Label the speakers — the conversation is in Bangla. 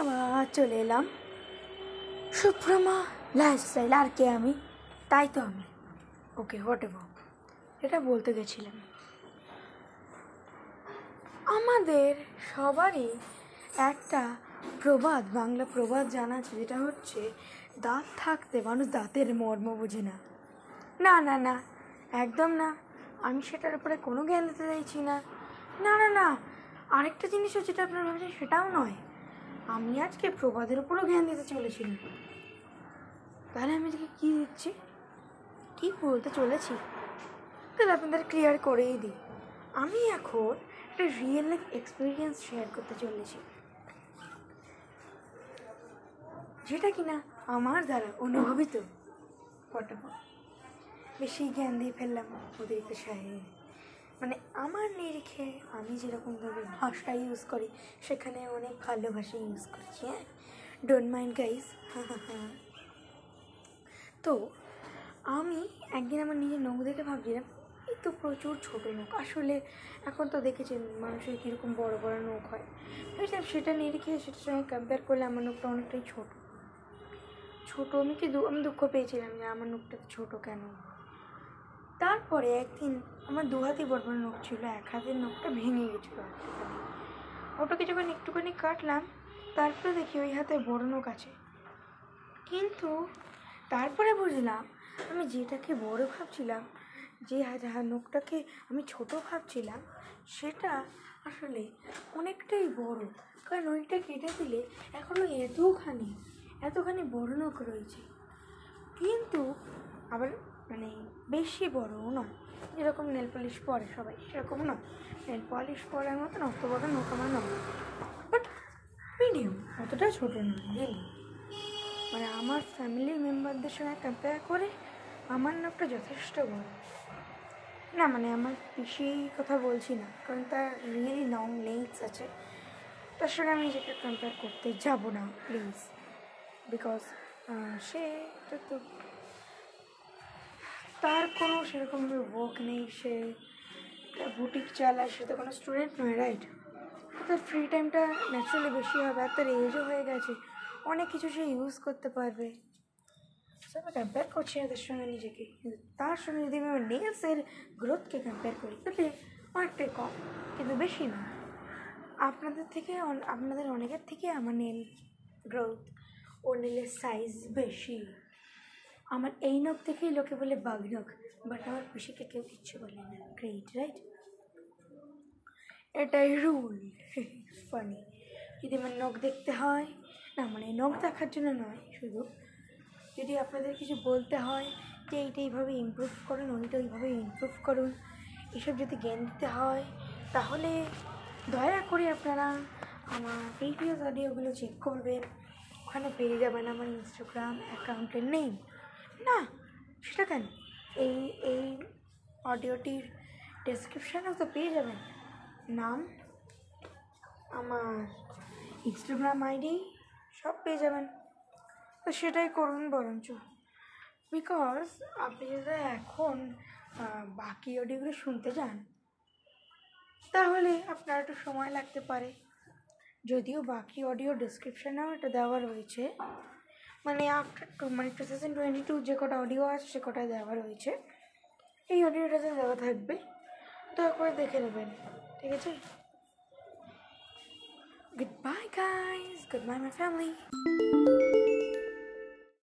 Speaker 1: আবার চলে এলাম। সুপ্রমা লাইফস্টাইল আর কে আমি? তাই তো আমি। ওকে হোয়াট এটা বলতে গেছিলাম। আমাদের সবারই একটা প্রবাদ, বাংলা প্রবাদ জানা আছে, যেটা হচ্ছে দাঁত থাকতে মানুষ দাঁতের মর্ম বোঝে না। না না না, একদম না। আমি সেটার উপরে কোনো জ্ঞান দিতে চাইছি না। না না না, আরেকটা জিনিসও যেটা আপনার ভাবছেন সেটাও নয়। আমি আজকে প্রবাদের উপরও জ্ঞান দিতে চলেছিলাম। তাহলে আমি আজকে কী দিচ্ছি? কী বলতে চলেছি। তাহলে আপনাদের ক্লিয়ার করেই দিই। আমি এখন একটা রিয়েল লাইফ এক্সপিরিয়েন্স শেয়ার করতে চলেছি। যেটা কিনা আমার দ্বারা অনুভবিত। পটাপট। বেশি জ্ঞান দিয়ে ফেললাম অতিরিক্ত সাহে মানে আমার নিরিখে আমি যেরকমভাবে ভাষা ইউজ করি, সেখানে অনেক ভালো ভাষা ইউজ করছি হ্যাঁ? ডোন্ট মাইন্ড গাইস তো, আমি একদিন আমার নিজের নখ দেখে ভাবছিলাম, এই তো প্রচুর ছোটো নখ। আসলে এখন তো দেখেছেন মানুষের কীরকম বড় বড় নখ হয়। ভেবেছিলাম সেটা নিরিখে, সেটার সঙ্গে কম্পেয়ার করলে আমার নখটা অনেকটাই ছোটো। ছোটো আমি কি আমি দুঃখ পেয়েছিলাম যে আমার নখটা ছোটো কেন? তারপরে একদিন আমার দু হাতে বড় বড় নখ ছিল, এক হাতের নখটা ভেঙে গেছিল ওটাকে যখন একটুখানি কাটলাম, তারপরে দেখি ওই হাতে বড় নখ আছে। কিন্তু তারপরে বুঝলাম, আমি যেটাকে বড় ভাবছিলাম, যে নখটাকে আমি ছোট ভাবছিলাম, সেটা আসলে অনেকটাই বড়। কারণ ওইটা কেটে দিলে এখনও এতখানি এতখানি বড় নখ রয়েছে। কিন্তু আবার মানে বেশি বড়ও নয়। যেরকম নেল পলিশ পরে সবাই সেরকম নয়। নেল পলিশ পরার মতন অত বড় নখ আমার নয়। বাট মিডিয়াম অতটা ছোটো নয় রিয়েলি মানে আমার ফ্যামিলির মেম্বারদের সঙ্গে কম্পেয়ার করে আমার নখটা যথেষ্ট বড়। না মানে আমার পিসি কথা বলছি না, কারণ তার রিয়েলি লং লেন্থস আছে। তার সঙ্গে আমি নিজেকে কম্পেয়ার করতে যাব না প্লিজ বিকজ সে তো তার কোনো সেরকমভাবে ওয়ার্ক নেই, সে বুটিক চালায়, সে তো কোনো স্টুডেন্ট নয় রাইট তার ফ্রি টাইমটা ন্যাচারালি বেশি হবে আর তার এজও হয়ে গেছে। অনেক কিছু সে ইউজ করতে পারবে। আমি কম্পেয়ার করছি এদের সঙ্গে নিজেকে। কিন্তু তার সঙ্গে যদি আমি নেলসের গ্রোথকে কম্পেয়ার করি, তাহলে অনেকটাই কম, কিন্তু বেশি না। আপনাদের থেকে আপনাদের অনেকের থেকে আমার নেল গ্রোথ ও নেলের সাইজ বেশি। আমার এই নখ থেকেই লোকে বলে, বাঘ নখ। বাট আমার পিসিকে কেউ কিচ্ছু বলে না। গ্রেট রাইট এটাই রুল ফানি যদি আমার নখ দেখতে হয়, না মানে নখ দেখার জন্য নয়, শুধু যদি আপনাদের কিছু বলতে হয়, যে এইটা এইভাবে ইমপ্রুভ করুন ওইটা ওইভাবে ইমপ্রুভ করুন, এসব যদি জ্ঞান দিতে হয়, তাহলে দয়া করে আপনারা আমার প্রিভিয়াস অডিওগুলো চেক করবেন। ওখানে পেয়ে যাবেন আমার ইনস্টাগ্রাম অ্যাকাউন্টের নেম না, সেটা কেন? এই এই অডিওটির ডেসক্রিপশানেও তো পেয়ে যাবেন। নাম, আমার ইনস্টাগ্রাম আইডি সব পেয়ে যাবেন। তো সেটাই করুন বরঞ্চ। বিকজ আপনি যদি এখন বাকি অডিওগুলো শুনতে যান, তাহলে আপনার একটু সময় লাগতে পারে। যদিও বাকি অডিও ডিসক্রিপশানেও এটা দেওয়া রয়েছে। মানে আফটার মানে টু থাউজেন্ড টোয়েন্টি টু যে কটা অডিও আছে সে কটা দেওয়া রয়েছে। এই অডিওটাতে দেওয়া থাকবে। দয়া করে দেখে নেবেন, ঠিক আছে? Goodbye guys goodbye my family